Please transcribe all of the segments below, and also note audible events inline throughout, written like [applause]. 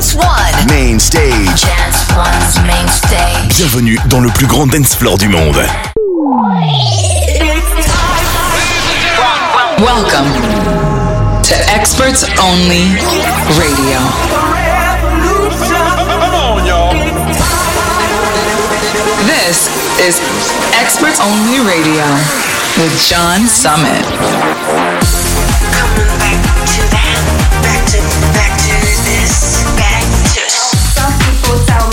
Dance One. Main stage. Dance One's main stage. Bienvenue dans le plus grand dance floor du monde. Welcome to Experts Only Radio. This is Experts Only Radio with John Summit.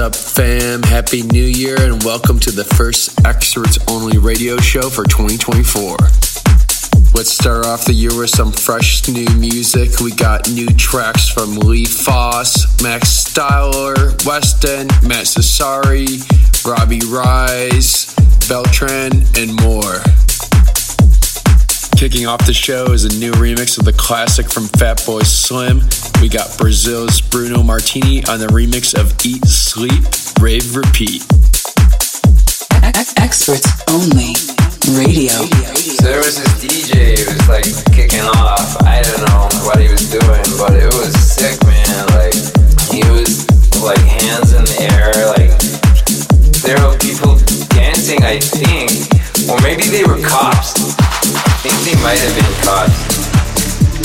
up, fam? Happy New Year and welcome to the first Experts Only radio show for 2024. Let's start off the year with some fresh new music. We got new tracks from Lee Foss, Max Styler, Weston, Matt Sassari, Robbie Rise, Beltran, and more. Kicking off the show is a new remix of the classic from Fatboy Slim. We got Brazil's Bruno Martini on the remix of Eat, Sleep, Rave, Repeat. Experts Only Radio. So there was this DJ who was like kicking off. I don't know what he was doing, but it was sick, man. Like he was like hands in the air, like there were people dancing. I think, or maybe they were cops. Think they might have been cops.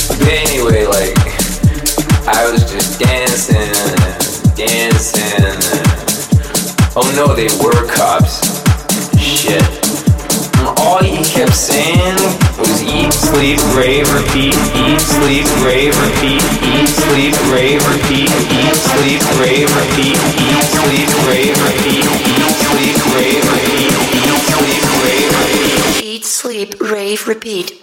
But anyway, like I was just dancing, dancing. Oh no, they were cops. Shit. And all he kept saying was eat, sleep, rave, repeat, eat, sleep, rave, repeat, eat, sleep, rave, repeat, eat, sleep, rave, repeat, eat, sleep, rave, repeat, eat, sleep, rave, repeat, eat, sleep, rave, repeat. Eat, sleep, rave, repeat.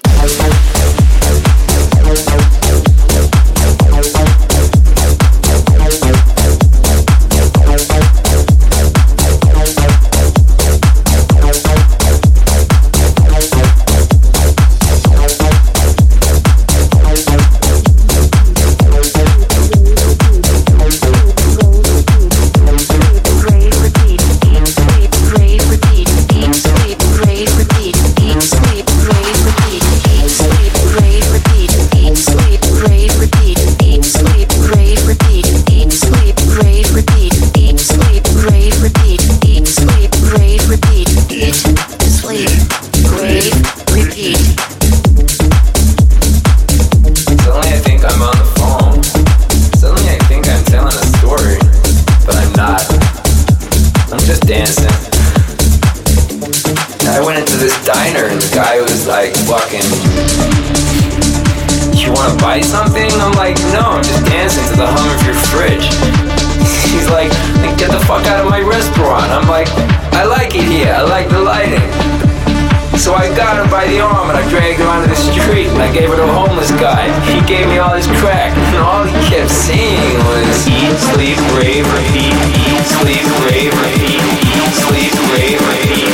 Gave me all his crack and all he kept saying was eat, sleep, rave, repeat, eat, sleep, rave, repeat, eat, sleep, rave, repeat,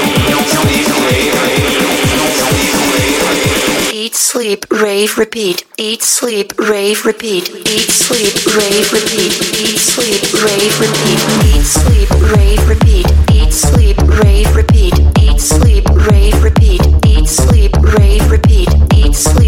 eat, sleep, rave, repeat, eat, sleep, rave, repeat. Eat, sleep, rave, repeat. Eat, sleep, rave, repeat. Eat, sleep, rave, repeat. Eat, sleep, rave, repeat. Eat, sleep, rave, repeat. Eat, sleep, rave, repeat. Eat, sleep, rave, repeat. Eat, sleep,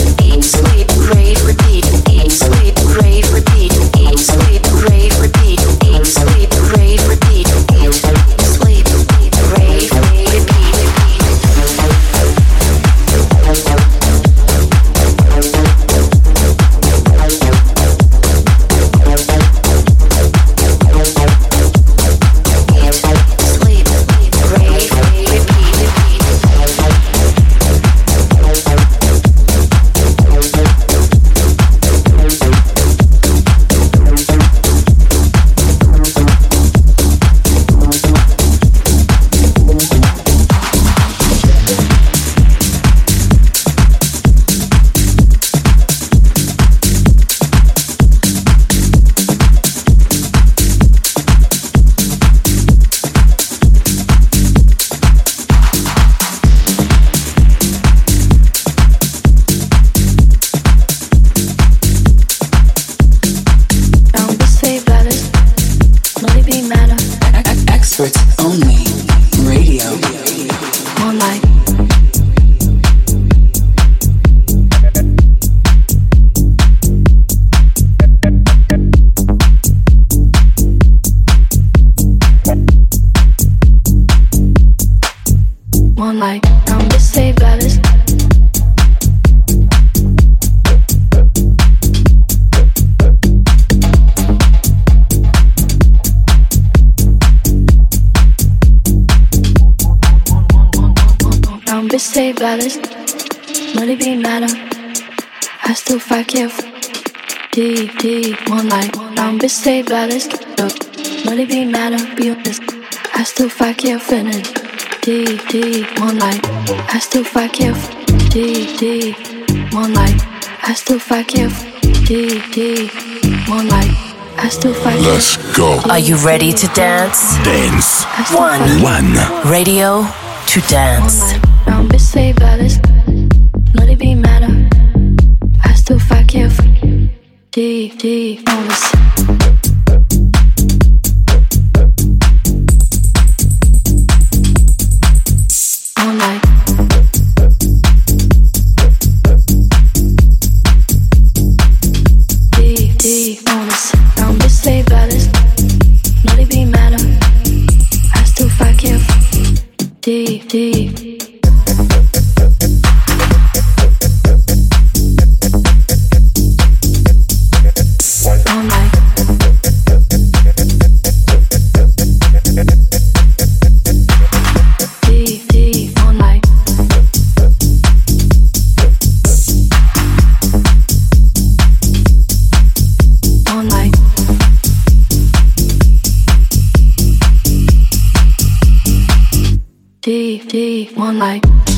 Say baddest. Baddest. Money be matter. Be honest. I still fight careful. Finish. Deep, deep, moonlight. I still fight careful. Deep, deep, moonlight. I still fight careful. Deep, deep, moonlight. I still fight Let's go. Are you ready to dance? Dance. One. One. Radio to dance. I'm just say baddest. Let it be matter. I still fight careful. Deep, deep, honest. Deep, Deep, deep, one night.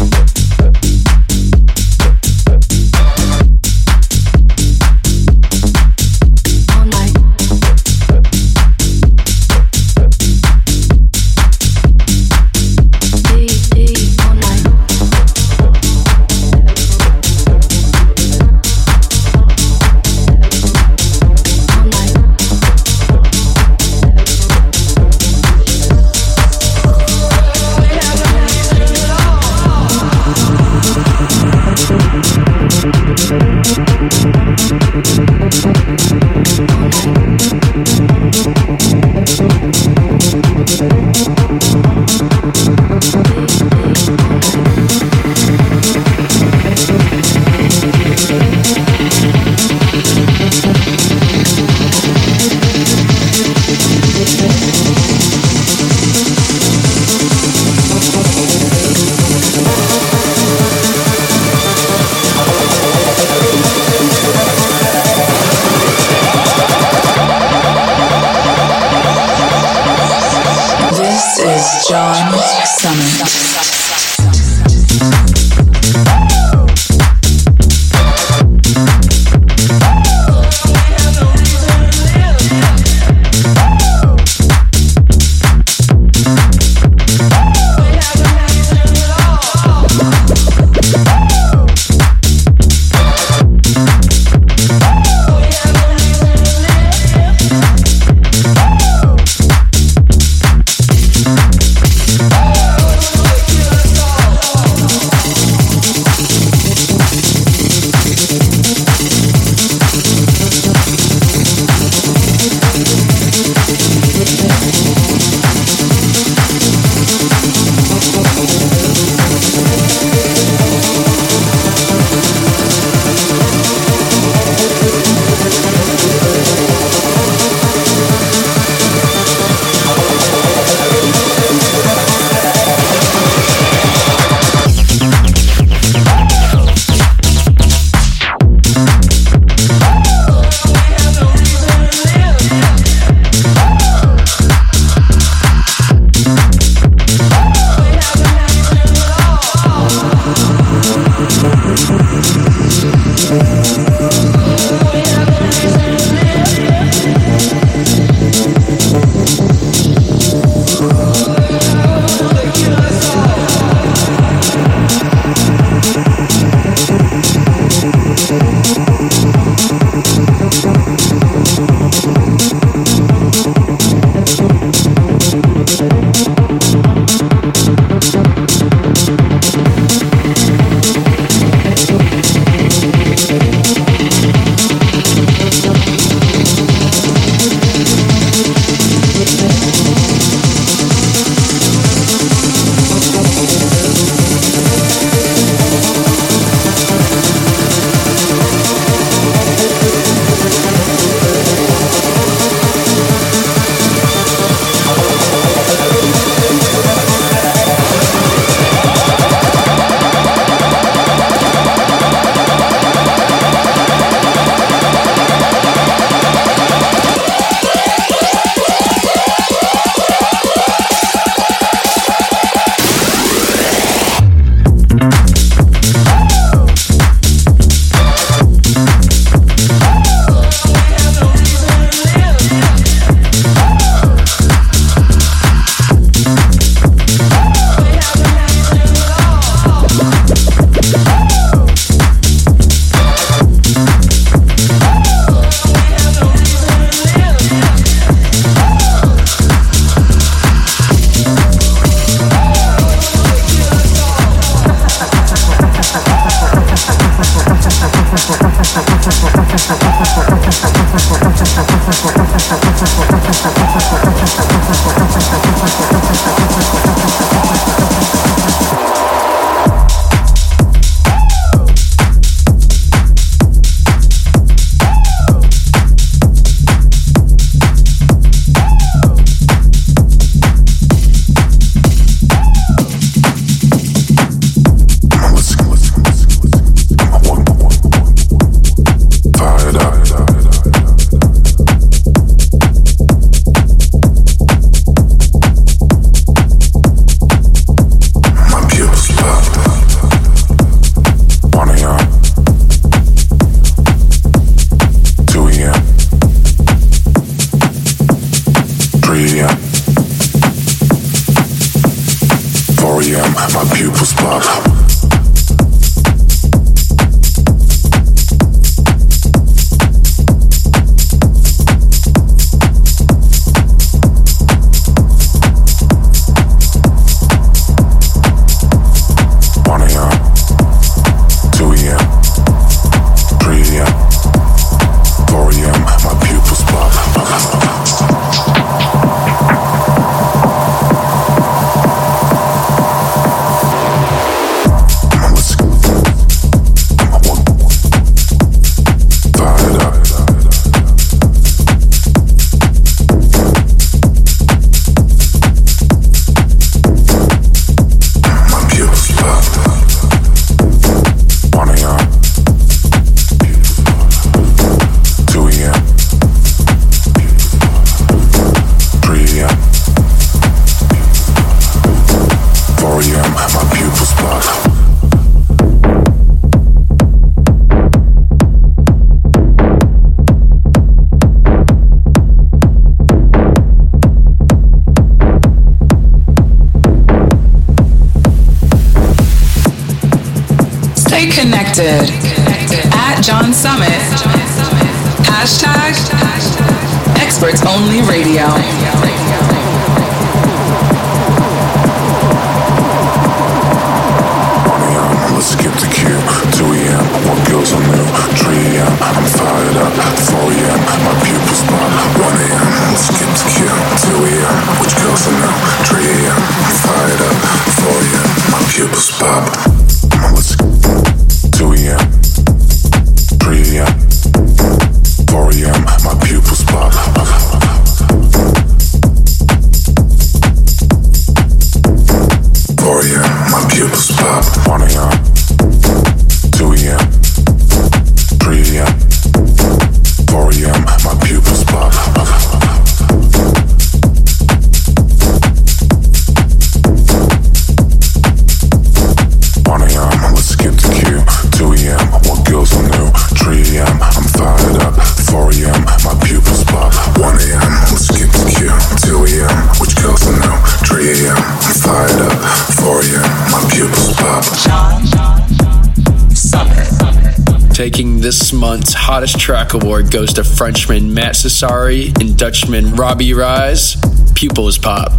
Hottest Track Award goes to Frenchman Matt Sassari and Dutchman Robbie Rise. Pupils Pop.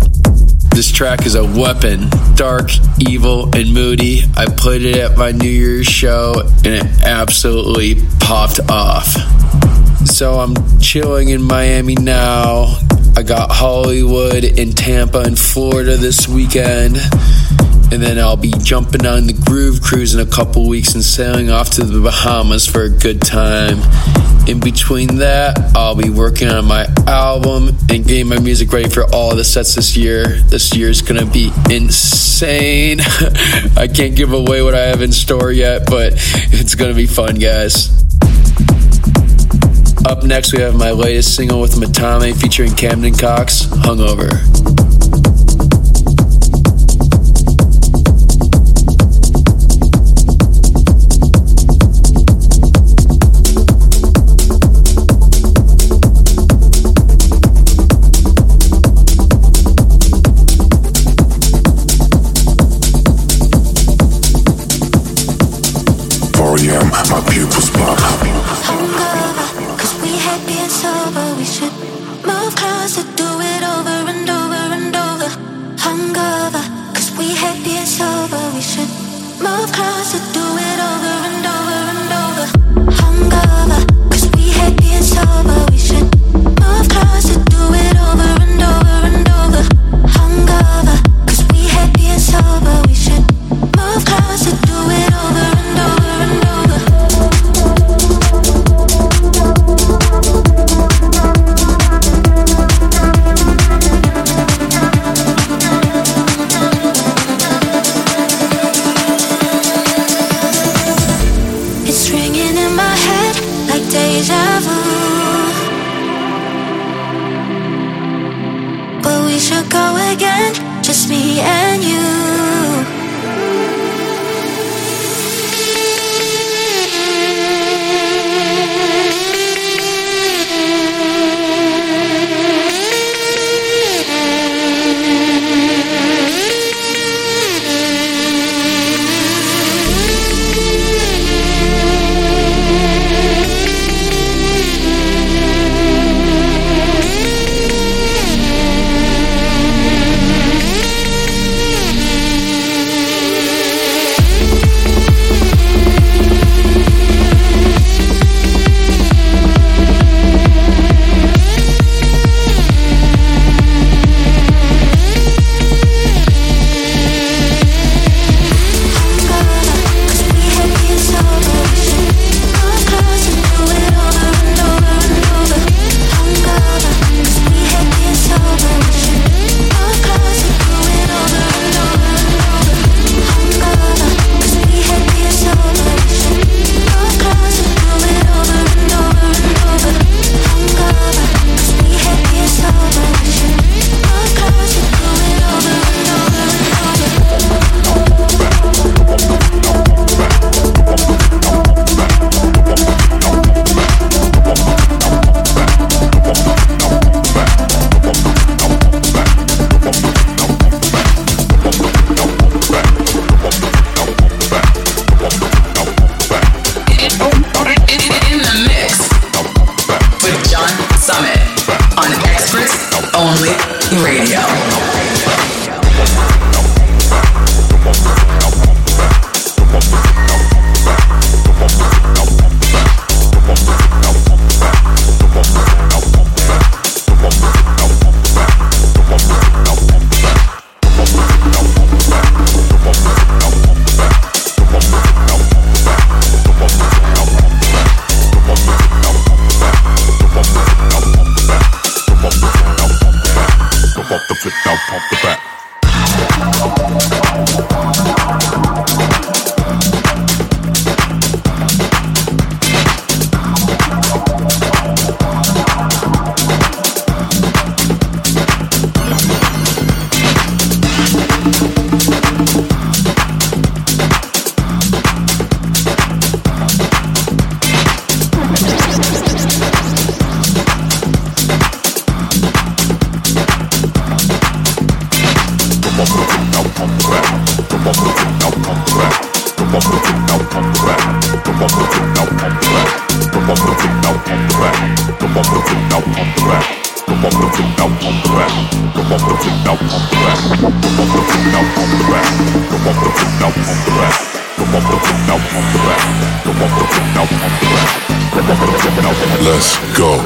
This track is a weapon, dark, evil, and moody. I played it at my New Year's show and it absolutely popped off. So I'm chilling in Miami now. I got Hollywood and Tampa and Florida this weekend and then I'll be jumping on the Groove Cruise in a couple weeks and sailing off to the Bahamas for a good time. In between that, I'll be working on my album and getting my music ready for all the sets this year. This year is gonna be insane. [laughs] I can't give away what I have in store yet, but it's gonna be fun, guys. Up next, we have my latest single with Matame featuring Camden Cox, Hungover.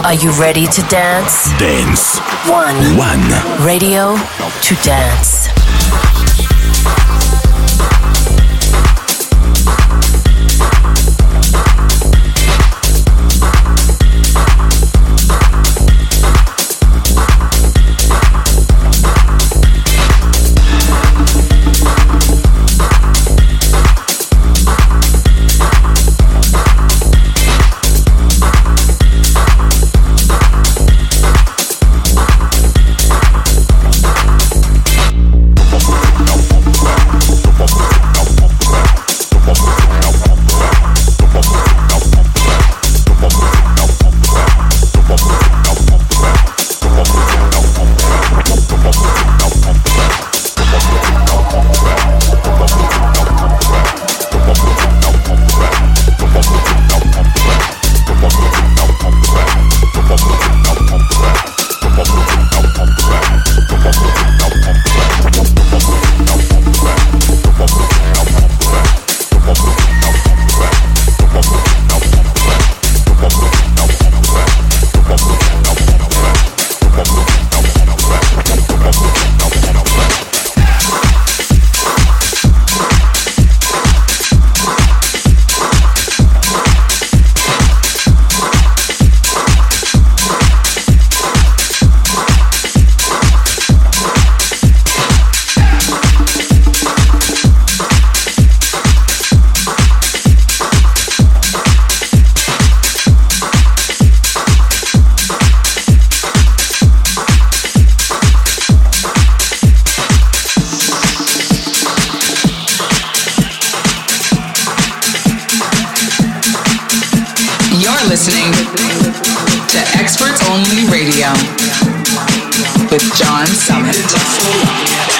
Are you ready to dance? Dance. One. One. Radio to dance. Radio with John Summit.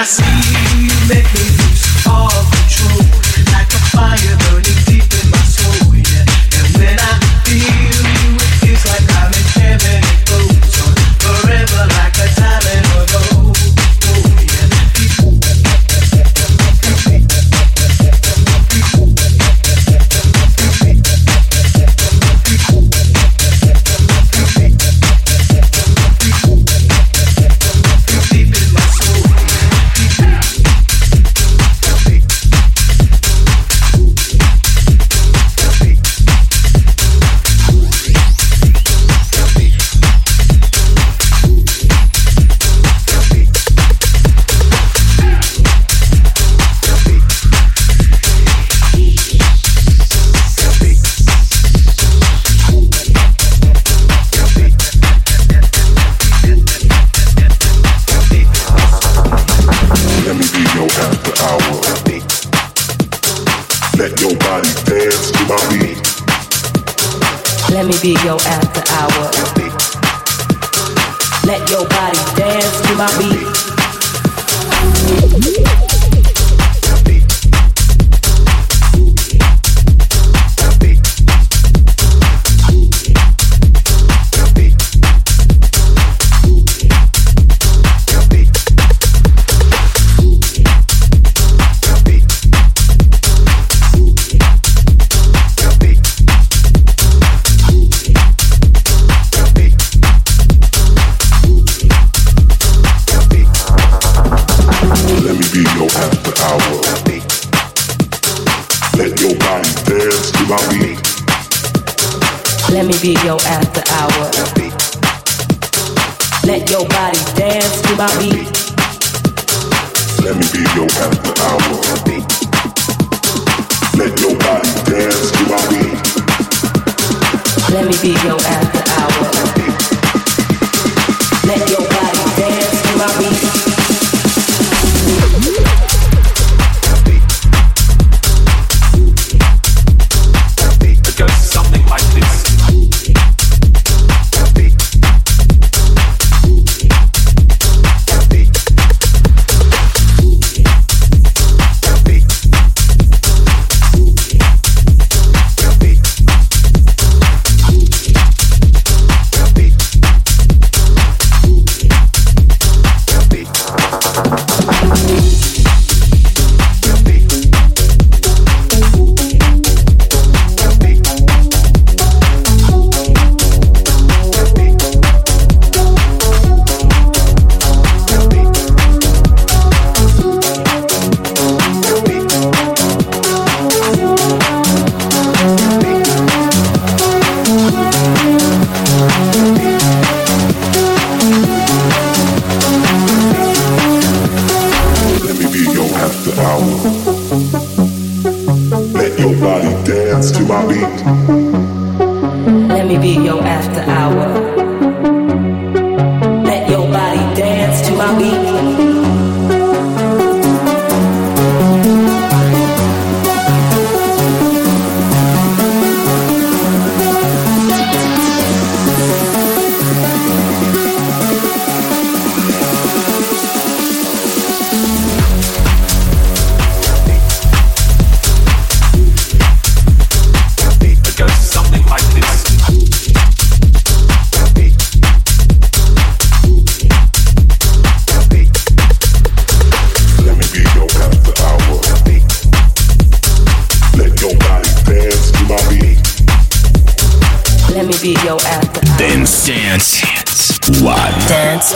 I see you make me lose all your hand, but I will. Let your body dance to my beat. Let me be your after hour. Let your body dance to my beat. Let me be your after hour. Let your body dance to my beat. Let me be your after hour. Let your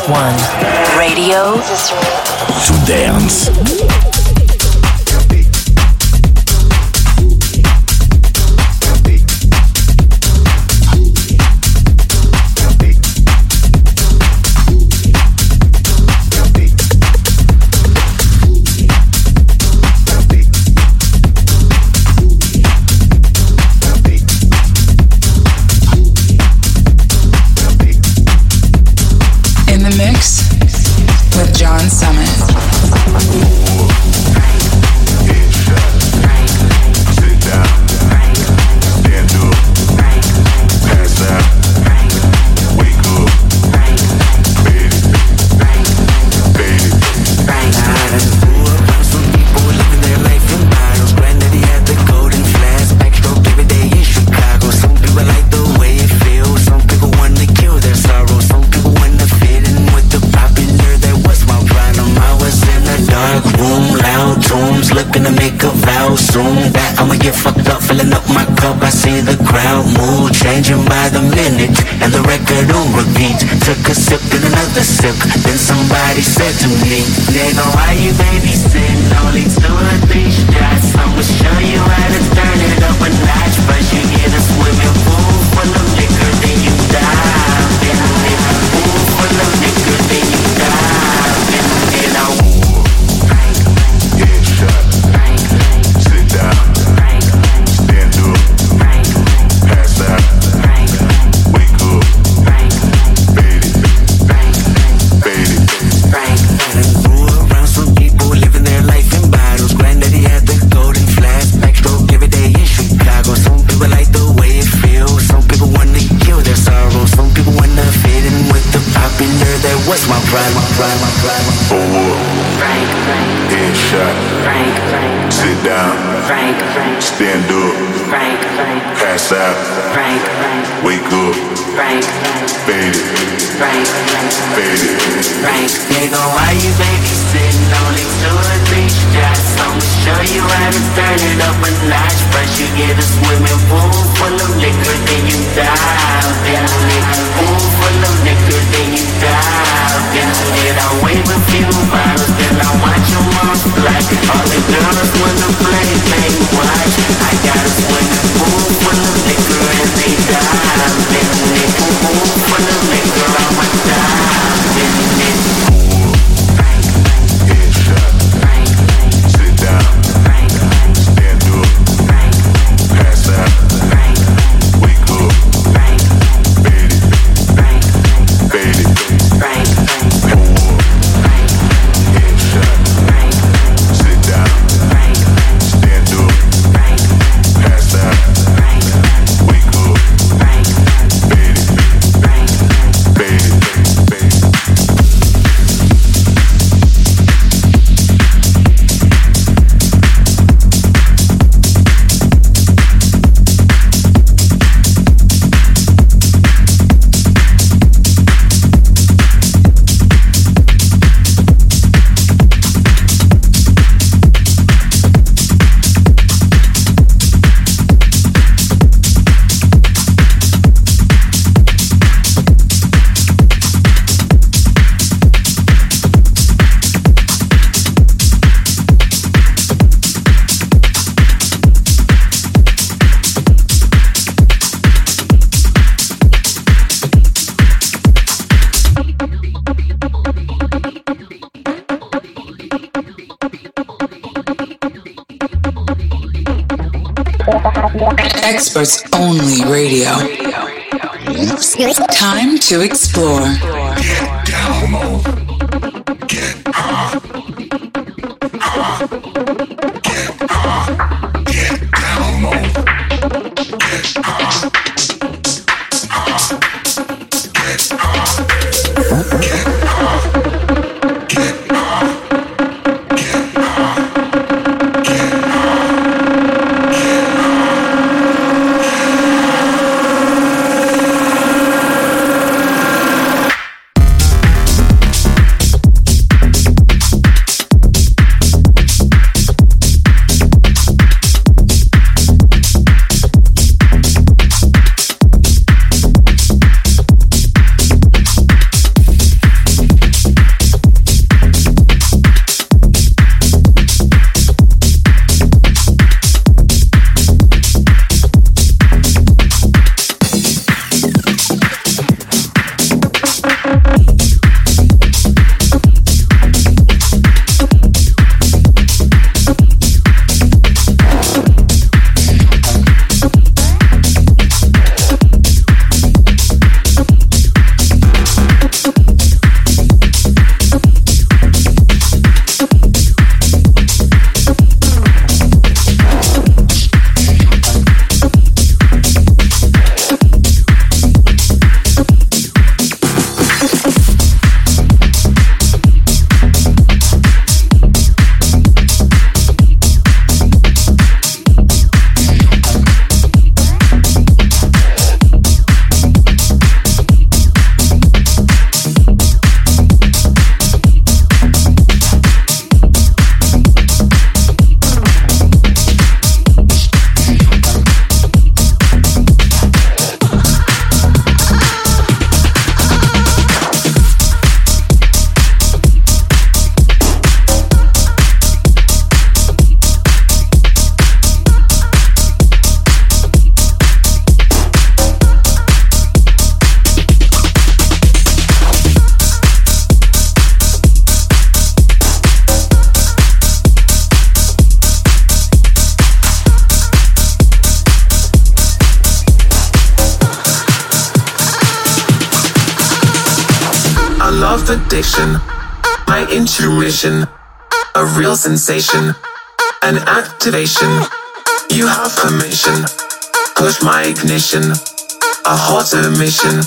one. Radio to dance. Experts only radio. Time to explore. You have permission, push my ignition, a hot emission,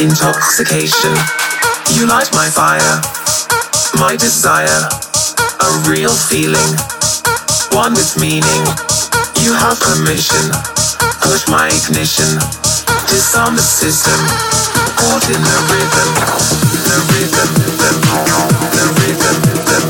intoxication. You light my fire, my desire, a real feeling, one with meaning. You have permission, push my ignition, disarm the system, caught in the rhythm, the rhythm, the, the rhythm, the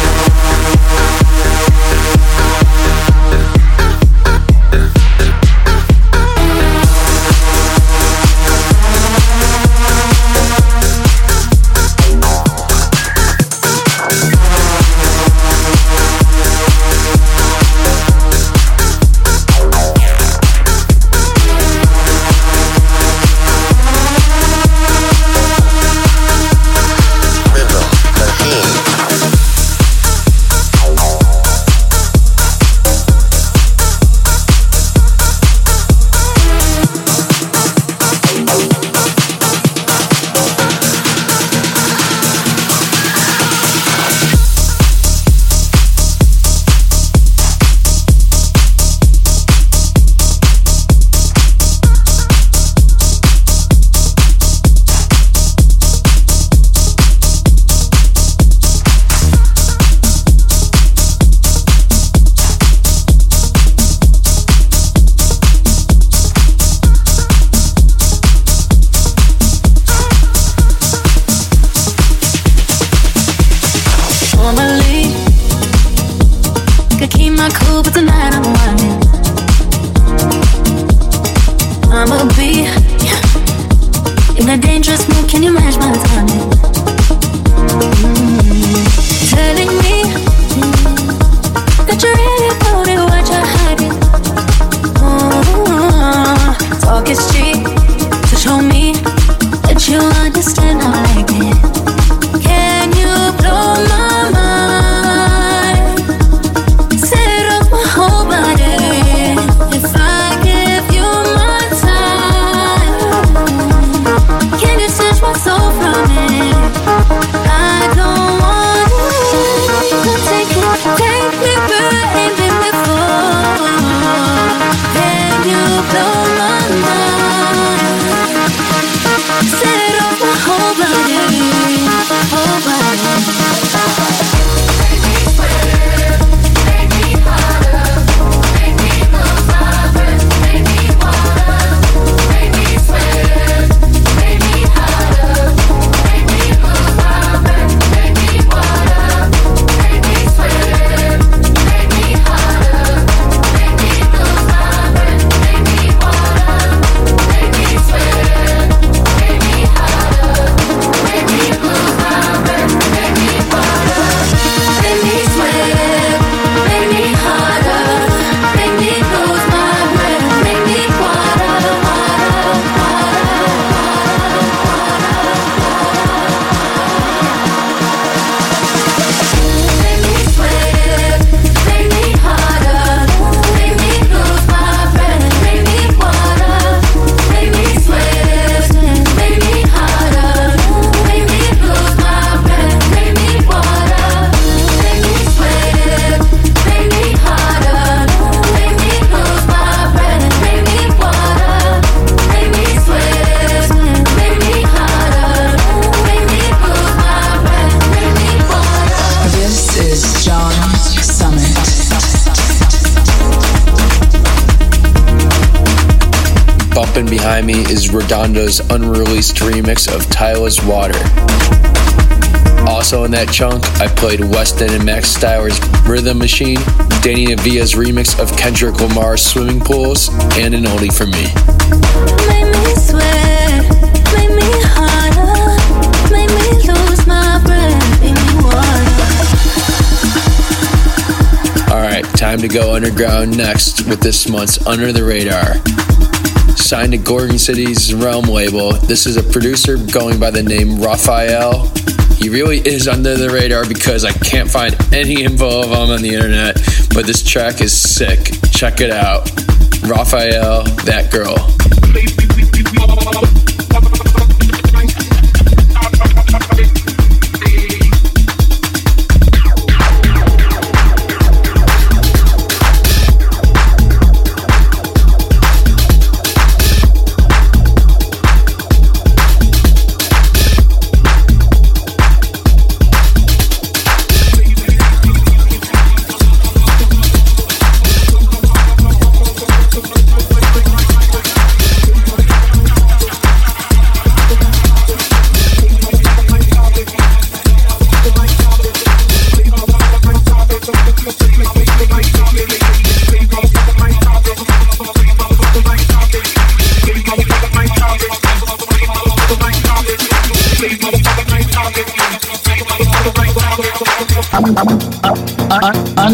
Behind me is Redondo's unreleased remix of Tyla's Water. Also in that chunk, I played Westend and Max Styler's Rhythm Machine, Danny Navia's remix of Kendrick Lamar's Swimming Pools, and an oldie for me. Make me sweat, make me harder, make me lose my breath, make me water. Alright, time to go underground next with this month's Under the Radar. Signed to Gorgon City's Realm label, this is a producer going by the name Raphael. He really is under the radar because I can't find any info of him on the internet, but this track is sick. Check it out. Raphael, that girl.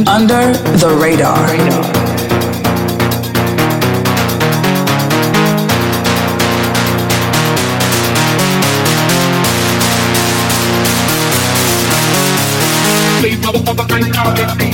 Under the radar. Please.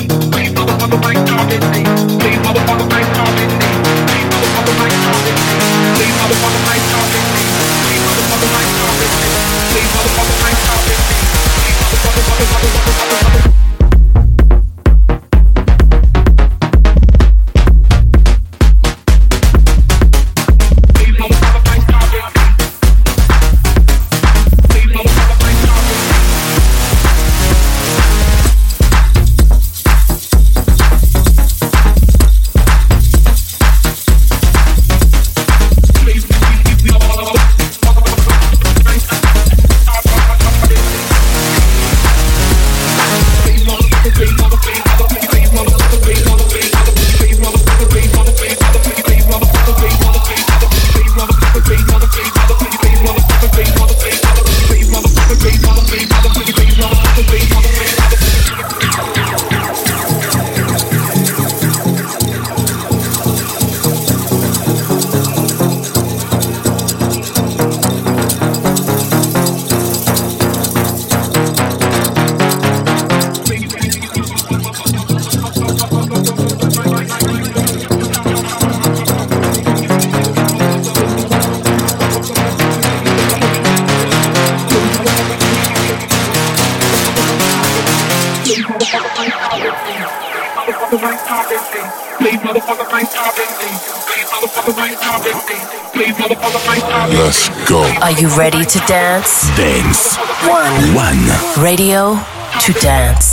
Let's go. Are you ready to dance? Dance. One. One. Radio to dance.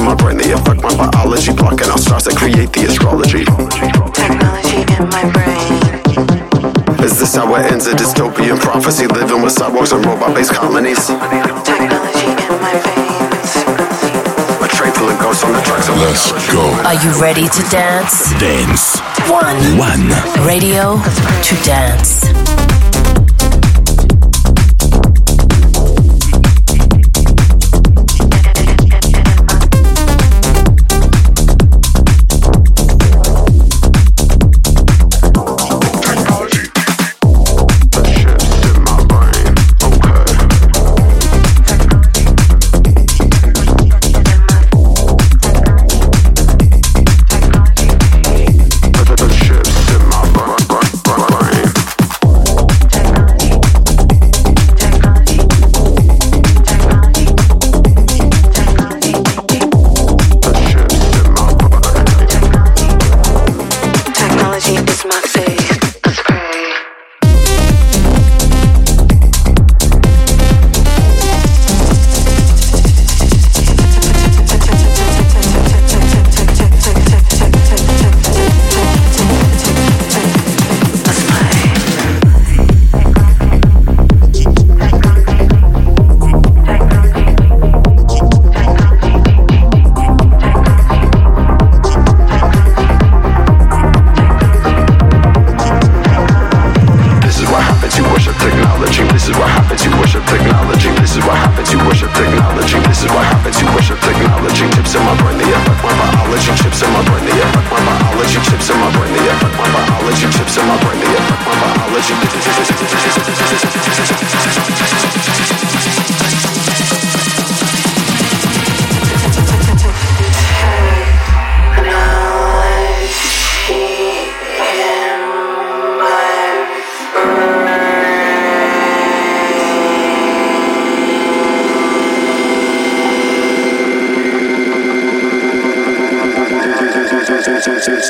In my brain, they affect my biology, blocking out stars that create the astrology. Technology in my brain. Is this how it ends? A dystopian prophecy, living with cyborgs and robot-based colonies. Technology in my veins. A train full of ghosts on the tracks. of Let's go. Are you ready to dance? Dance. One. One. Radio to dance. This is what happens, you worship technology. This is what happens, you worship technology. This is what happens, you worship technology. Chips in my brain, they affect my biology. Chips in my brain, they affect my biology. Chips in my brain, they affect my biology. Chips in my brain, they affect my biology.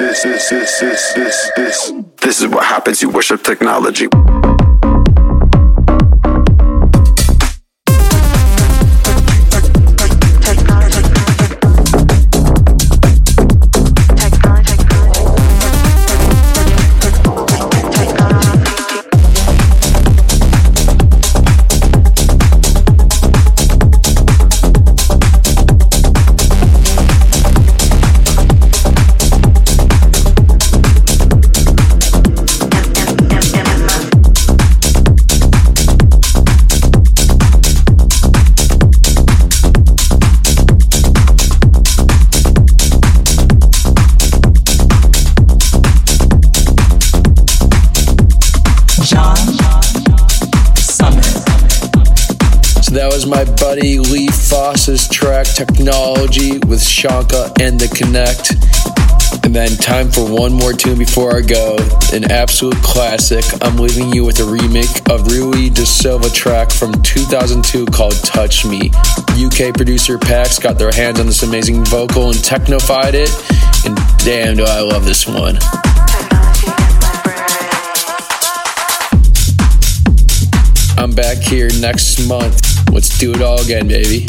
This is what happens, you worship technology. My Lee Foss's track Technology with Shanka and The Connect. And then time for one more tune before I go. An absolute classic. I'm leaving you with a remake of Rui Da Silva track from 2002 called Touch Me. UK producer Pax got their hands on this amazing vocal and technofied it. And damn, do I love this one. I'm back here next month. Let's do it all again, baby.